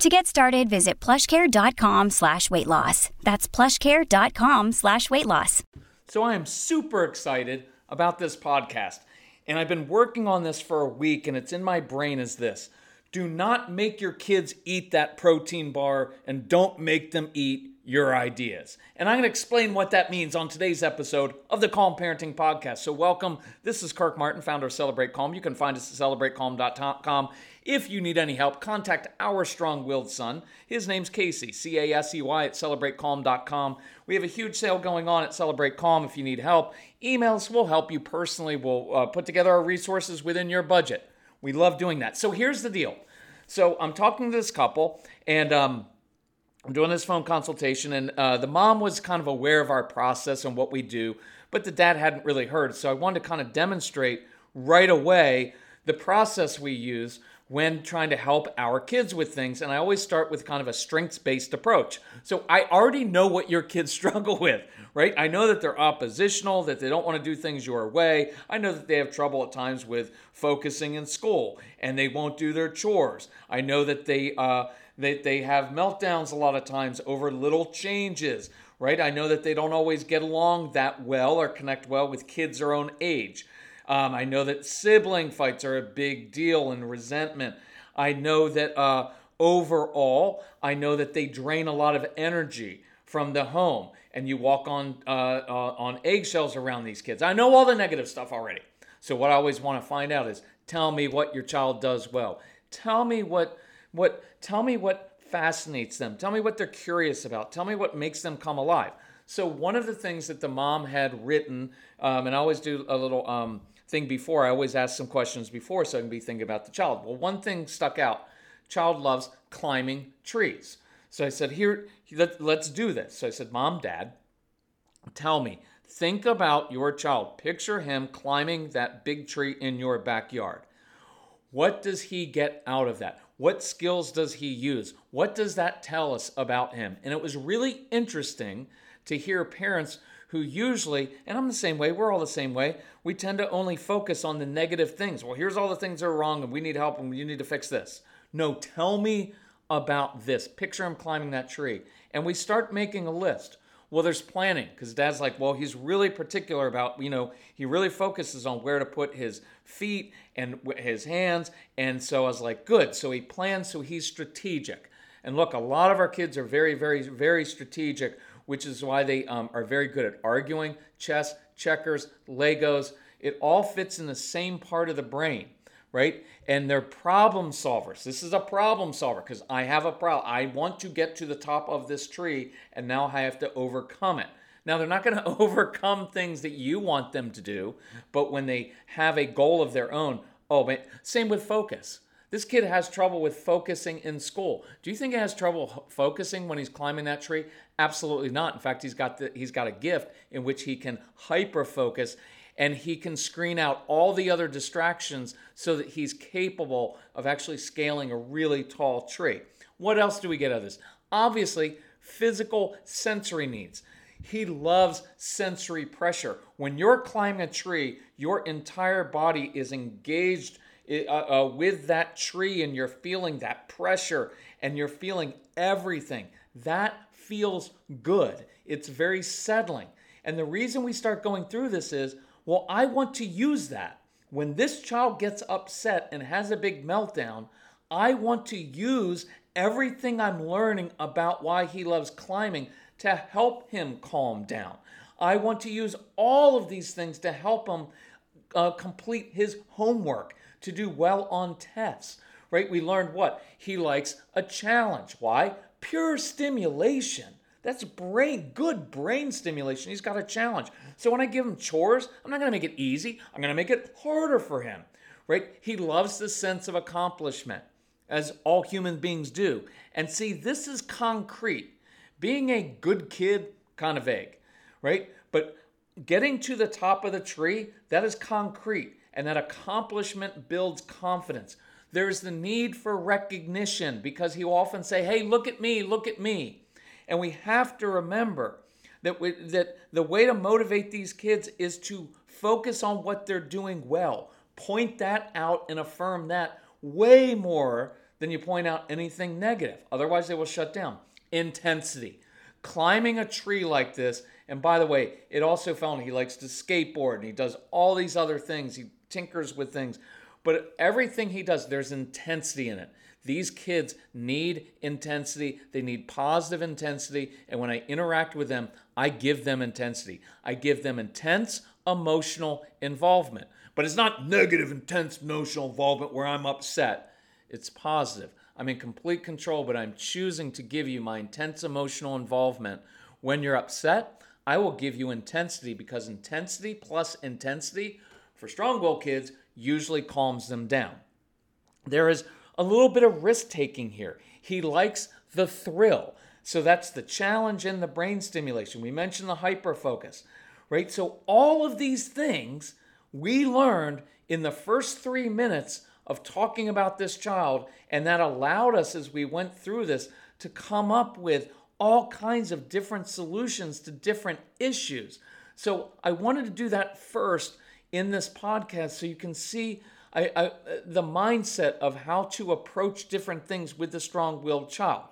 To get started, visit plushcare.com slash weight loss. That's plushcare.com slash weight loss. So I am super excited about this podcast. And I've been working on this for a week, and it's in my brain as this. Do not make your kids eat that protein bar and don't make them eat your ideas. And I'm going to explain what that means on today's episode of the Calm Parenting Podcast. So, welcome. This is Kirk Martin, founder of Celebrate Calm. You can find us at celebratecalm.com. If you need any help, contact our strong willed son. His name's Casey, C A S E Y, at celebratecalm.com. We have a huge sale going on at Celebrate Calm. If you need help, email us. We'll help you personally. We'll uh, put together our resources within your budget. We love doing that. So, here's the deal. So, I'm talking to this couple, and, um, I'm doing this phone consultation, and uh, the mom was kind of aware of our process and what we do, but the dad hadn't really heard. So I wanted to kind of demonstrate right away the process we use when trying to help our kids with things. And I always start with kind of a strengths based approach. So I already know what your kids struggle with, right? I know that they're oppositional, that they don't want to do things your way. I know that they have trouble at times with focusing in school and they won't do their chores. I know that they, uh, they, they have meltdowns a lot of times over little changes, right? I know that they don't always get along that well or connect well with kids their own age. Um, I know that sibling fights are a big deal and resentment. I know that uh, overall, I know that they drain a lot of energy from the home, and you walk on uh, uh, on eggshells around these kids. I know all the negative stuff already. So what I always want to find out is, tell me what your child does well. Tell me what what tell me what fascinates them. Tell me what they're curious about. Tell me what makes them come alive. So one of the things that the mom had written, um, and I always do a little um, thing before. I always ask some questions before so I can be thinking about the child. Well, one thing stuck out. Child loves climbing trees. So I said, here, let, let's do this. So I said, Mom, Dad, tell me, think about your child. Picture him climbing that big tree in your backyard. What does he get out of that? What skills does he use? What does that tell us about him? And it was really interesting to hear parents who usually, and I'm the same way, we're all the same way, we tend to only focus on the negative things. Well, here's all the things that are wrong and we need help and you need to fix this. No, tell me about this. Picture him climbing that tree. And we start making a list. Well, there's planning because dad's like, well, he's really particular about, you know, he really focuses on where to put his feet and his hands. And so I was like, good. So he plans, so he's strategic. And look, a lot of our kids are very, very, very strategic, which is why they um, are very good at arguing, chess, checkers, Legos. It all fits in the same part of the brain right? And they're problem solvers. This is a problem solver because I have a problem. I want to get to the top of this tree and now I have to overcome it. Now, they're not going to overcome things that you want them to do, but when they have a goal of their own, oh, man, same with focus. This kid has trouble with focusing in school. Do you think he has trouble focusing when he's climbing that tree? Absolutely not. In fact, he's got the, he's got a gift in which he can hyper focus and he can screen out all the other distractions so that he's capable of actually scaling a really tall tree. What else do we get out of this? Obviously, physical sensory needs. He loves sensory pressure. When you're climbing a tree, your entire body is engaged uh, uh, with that tree and you're feeling that pressure and you're feeling everything. That feels good. It's very settling. And the reason we start going through this is well, I want to use that. When this child gets upset and has a big meltdown, I want to use everything I'm learning about why he loves climbing to help him calm down. I want to use all of these things to help him uh, complete his homework, to do well on tests, right? We learned what? He likes a challenge. Why? Pure stimulation. That's brain, good brain stimulation. He's got a challenge. So when I give him chores, I'm not going to make it easy. I'm going to make it harder for him, right? He loves the sense of accomplishment, as all human beings do. And see, this is concrete. Being a good kid, kind of vague, right? But getting to the top of the tree, that is concrete. And that accomplishment builds confidence. There's the need for recognition because he will often say, Hey, look at me, look at me. And we have to remember that, we, that the way to motivate these kids is to focus on what they're doing well. Point that out and affirm that way more than you point out anything negative. Otherwise, they will shut down. Intensity. Climbing a tree like this, and by the way, it also found he likes to skateboard and he does all these other things. He tinkers with things. But everything he does, there's intensity in it. These kids need intensity. They need positive intensity. And when I interact with them, I give them intensity. I give them intense emotional involvement. But it's not negative, intense emotional involvement where I'm upset. It's positive. I'm in complete control, but I'm choosing to give you my intense emotional involvement. When you're upset, I will give you intensity because intensity plus intensity for strong willed kids usually calms them down. There is a little bit of risk taking here. He likes the thrill. So that's the challenge and the brain stimulation. We mentioned the hyper focus, right? So all of these things we learned in the first three minutes of talking about this child, and that allowed us as we went through this to come up with all kinds of different solutions to different issues. So I wanted to do that first in this podcast so you can see I, I, the mindset of how to approach different things with the strong willed child.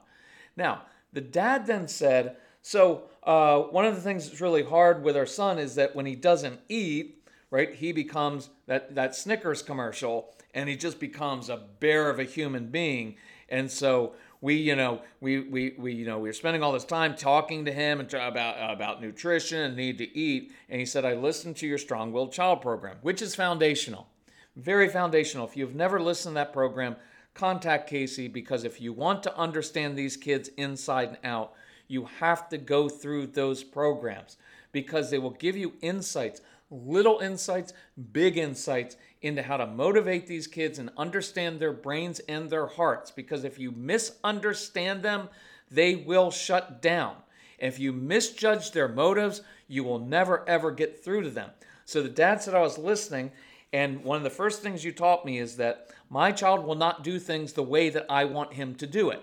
Now, the dad then said, So, uh, one of the things that's really hard with our son is that when he doesn't eat, right, he becomes that, that Snickers commercial and he just becomes a bear of a human being. And so we, you know, we, we, we, you know, we were spending all this time talking to him about, about nutrition and need to eat. And he said, I listened to your strong willed child program, which is foundational. Very foundational. If you've never listened to that program, contact Casey because if you want to understand these kids inside and out, you have to go through those programs because they will give you insights, little insights, big insights into how to motivate these kids and understand their brains and their hearts. Because if you misunderstand them, they will shut down. If you misjudge their motives, you will never ever get through to them. So the dad said, I was listening, and one of the first things you taught me is that my child will not do things the way that I want him to do it,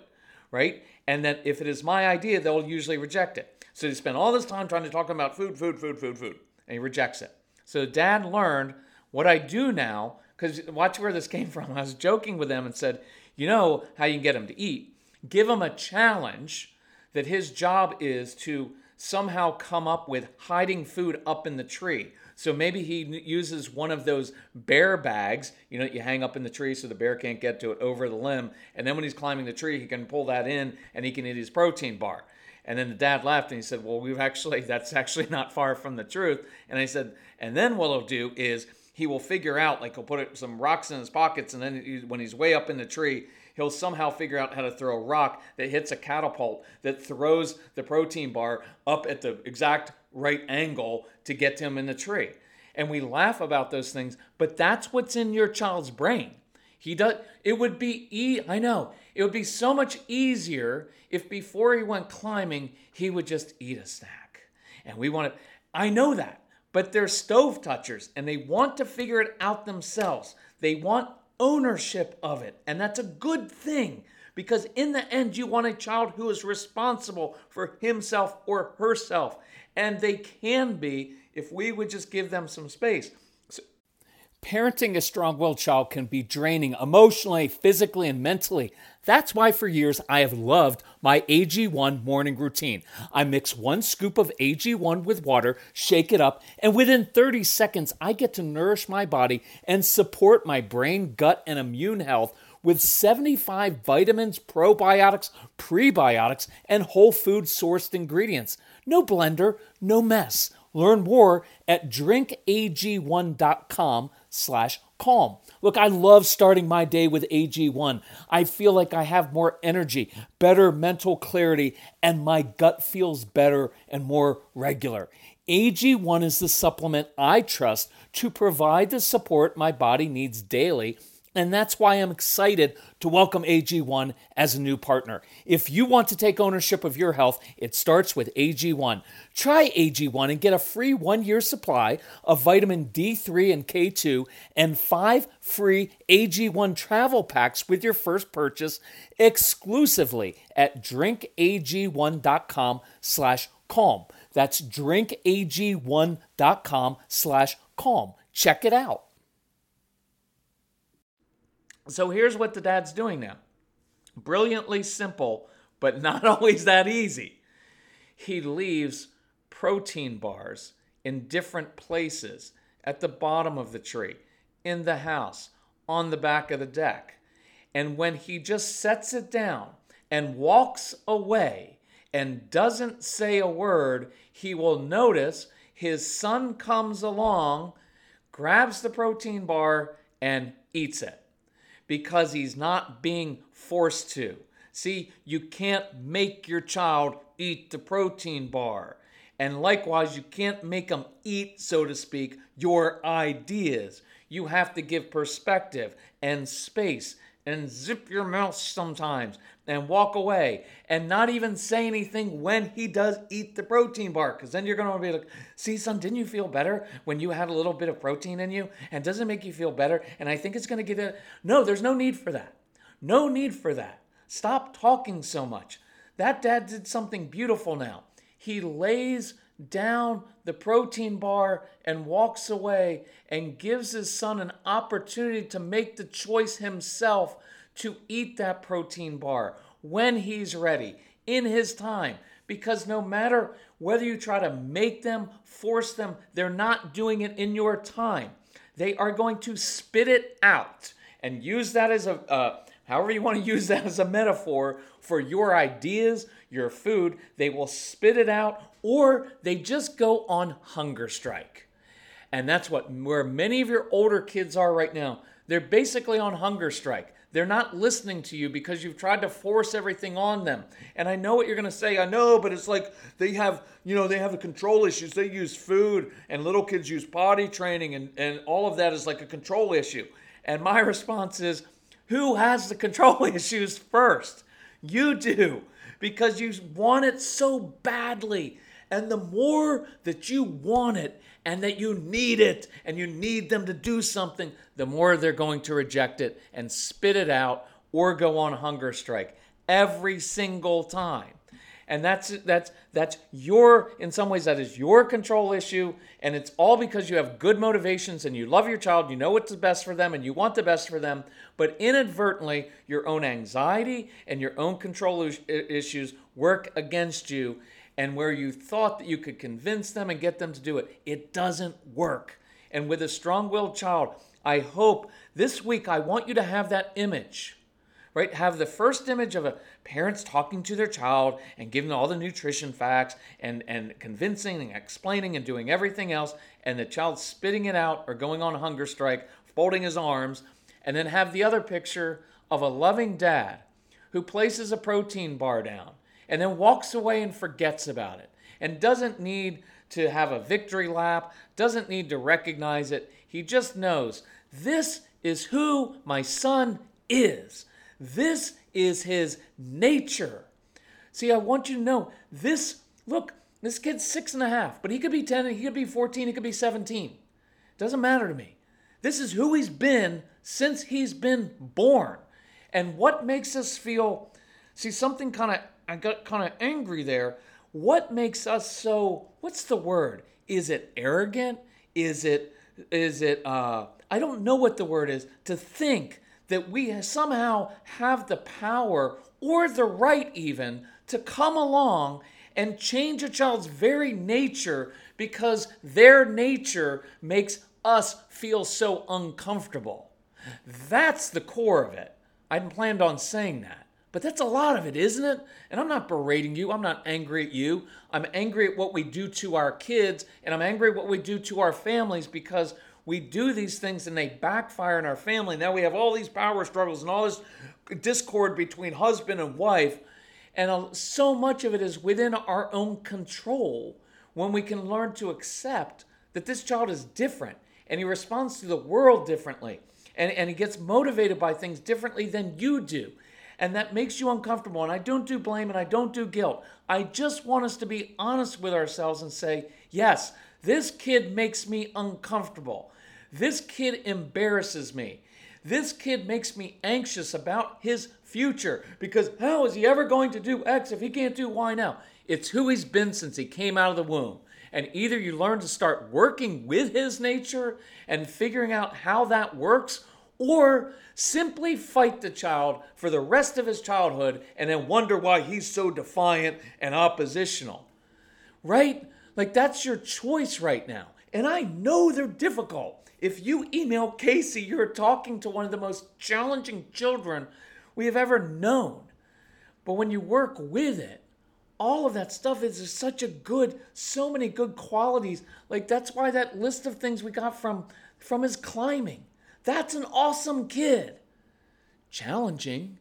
right? And that if it is my idea, they'll usually reject it. So he spent all this time trying to talk about food, food, food, food, food, and he rejects it. So dad learned what I do now, because watch where this came from. I was joking with them and said, you know how you can get him to eat? Give him a challenge that his job is to somehow come up with hiding food up in the tree. So maybe he uses one of those bear bags, you know, you hang up in the tree so the bear can't get to it over the limb. And then when he's climbing the tree, he can pull that in and he can eat his protein bar. And then the dad laughed and he said, Well, we've actually, that's actually not far from the truth. And I said, And then what he'll do is he will figure out, like he'll put some rocks in his pockets, and then when he's way up in the tree, he'll somehow figure out how to throw a rock that hits a catapult that throws the protein bar up at the exact right angle to get him in the tree. And we laugh about those things, but that's what's in your child's brain. He does it would be e I know. It would be so much easier if before he went climbing, he would just eat a snack. And we want to I know that but they're stove touchers and they want to figure it out themselves. They want ownership of it. And that's a good thing because in the end, you want a child who is responsible for himself or herself. And they can be if we would just give them some space. Parenting a strong willed child can be draining emotionally, physically, and mentally. That's why for years I have loved my AG1 morning routine. I mix one scoop of AG1 with water, shake it up, and within 30 seconds, I get to nourish my body and support my brain, gut, and immune health with 75 vitamins, probiotics, prebiotics, and whole food sourced ingredients. No blender, no mess Learn more at drinkag1.com slash calm. Look, I love starting my day with AG1. I feel like I have more energy, better mental clarity, and my gut feels better and more regular. AG1 is the supplement I trust to provide the support my body needs daily and that's why I'm excited to welcome AG1 as a new partner. If you want to take ownership of your health, it starts with AG1. Try AG1 and get a free one year supply of vitamin D3 and K2 and five free AG1 travel packs with your first purchase exclusively at drinkag1.com slash calm. That's drinkag1.com slash calm. Check it out. So here's what the dad's doing now. Brilliantly simple, but not always that easy. He leaves protein bars in different places at the bottom of the tree, in the house, on the back of the deck. And when he just sets it down and walks away and doesn't say a word, he will notice his son comes along, grabs the protein bar, and eats it because he's not being forced to. See, you can't make your child eat the protein bar. And likewise, you can't make them eat, so to speak, your ideas. You have to give perspective and space and zip your mouth sometimes and walk away and not even say anything when he does eat the protein bar because then you're going to be like see son didn't you feel better when you had a little bit of protein in you? And does it make you feel better? And i think it's going to get it no there's no need for that. No need for that. Stop talking so much. That dad did something beautiful now. He lays down the protein bar and walks away and gives his son an opportunity to make the choice himself to eat that protein bar when he's ready, in his time. Because no matter whether you try to make them, force them, they're not doing it in your time. They are going to spit it out and use that as a, uh, however you want to use that as a metaphor for your ideas, your food. They will spit it out or they just go on hunger strike. And that's what where many of your older kids are right now. They're basically on hunger strike. They're not listening to you because you've tried to force everything on them. And I know what you're going to say. I know, but it's like they have, you know, they have control issues. They use food and little kids use potty training and, and all of that is like a control issue. And my response is, who has the control issues first? You do because you want it so badly. And the more that you want it and that you need it and you need them to do something, the more they're going to reject it and spit it out or go on hunger strike every single time. And that's that's that's your in some ways that is your control issue. And it's all because you have good motivations and you love your child, you know what's the best for them and you want the best for them, but inadvertently your own anxiety and your own control issues work against you. And where you thought that you could convince them and get them to do it, it doesn't work. And with a strong willed child, I hope this week I want you to have that image, right? Have the first image of a parents talking to their child and giving all the nutrition facts and, and convincing and explaining and doing everything else, and the child spitting it out or going on a hunger strike, folding his arms, and then have the other picture of a loving dad who places a protein bar down and then walks away and forgets about it and doesn't need to have a victory lap, doesn't need to recognize it. He just knows this is who my son is. This is his nature. See, I want you to know this. Look, this kid's six and a half, but he could be 10, he could be 14, he could be 17. Doesn't matter to me. This is who he's been since he's been born. And what makes us feel, see, something kind of I got kind of angry there. What makes us so? What's the word? Is it arrogant? Is it? Is it? Uh, I don't know what the word is. To think that we somehow have the power or the right even to come along and change a child's very nature because their nature makes us feel so uncomfortable. That's the core of it. I hadn't planned on saying that. But that's a lot of it, isn't it? And I'm not berating you. I'm not angry at you. I'm angry at what we do to our kids, and I'm angry at what we do to our families because we do these things and they backfire in our family. Now we have all these power struggles and all this discord between husband and wife. And so much of it is within our own control when we can learn to accept that this child is different and he responds to the world differently and, and he gets motivated by things differently than you do and that makes you uncomfortable. And I don't do blame and I don't do guilt. I just want us to be honest with ourselves and say, yes, this kid makes me uncomfortable. This kid embarrasses me. This kid makes me anxious about his future because how is he ever going to do X if he can't do Y now? It's who he's been since he came out of the womb. And either you learn to start working with his nature and figuring out how that works, or simply fight the child for the rest of his childhood and then wonder why he's so defiant and oppositional. Right? Like that's your choice right now. And I know they're difficult. If you email Casey, you're talking to one of the most challenging children we have ever known. But when you work with it, all of that stuff is such a good, so many good qualities. Like that's why that list of things we got from from his climbing that's an awesome kid. Challenging,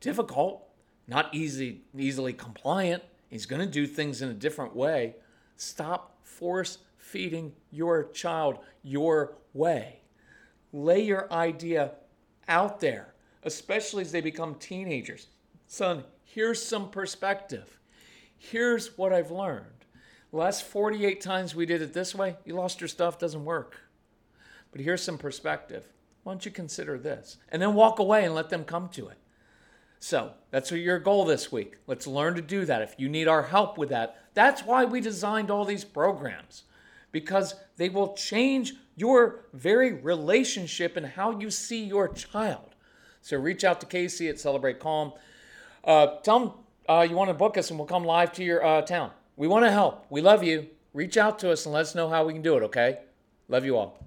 difficult, not easy, easily compliant. He's going to do things in a different way. Stop force feeding your child your way. Lay your idea out there, especially as they become teenagers. Son, here's some perspective. Here's what I've learned. The last 48 times we did it this way, you lost your stuff, doesn't work. But here's some perspective. Why don't you consider this? And then walk away and let them come to it. So that's your goal this week. Let's learn to do that. If you need our help with that, that's why we designed all these programs, because they will change your very relationship and how you see your child. So reach out to Casey at Celebrate Calm. Uh, tell them uh, you want to book us and we'll come live to your uh, town. We want to help. We love you. Reach out to us and let us know how we can do it, okay? Love you all.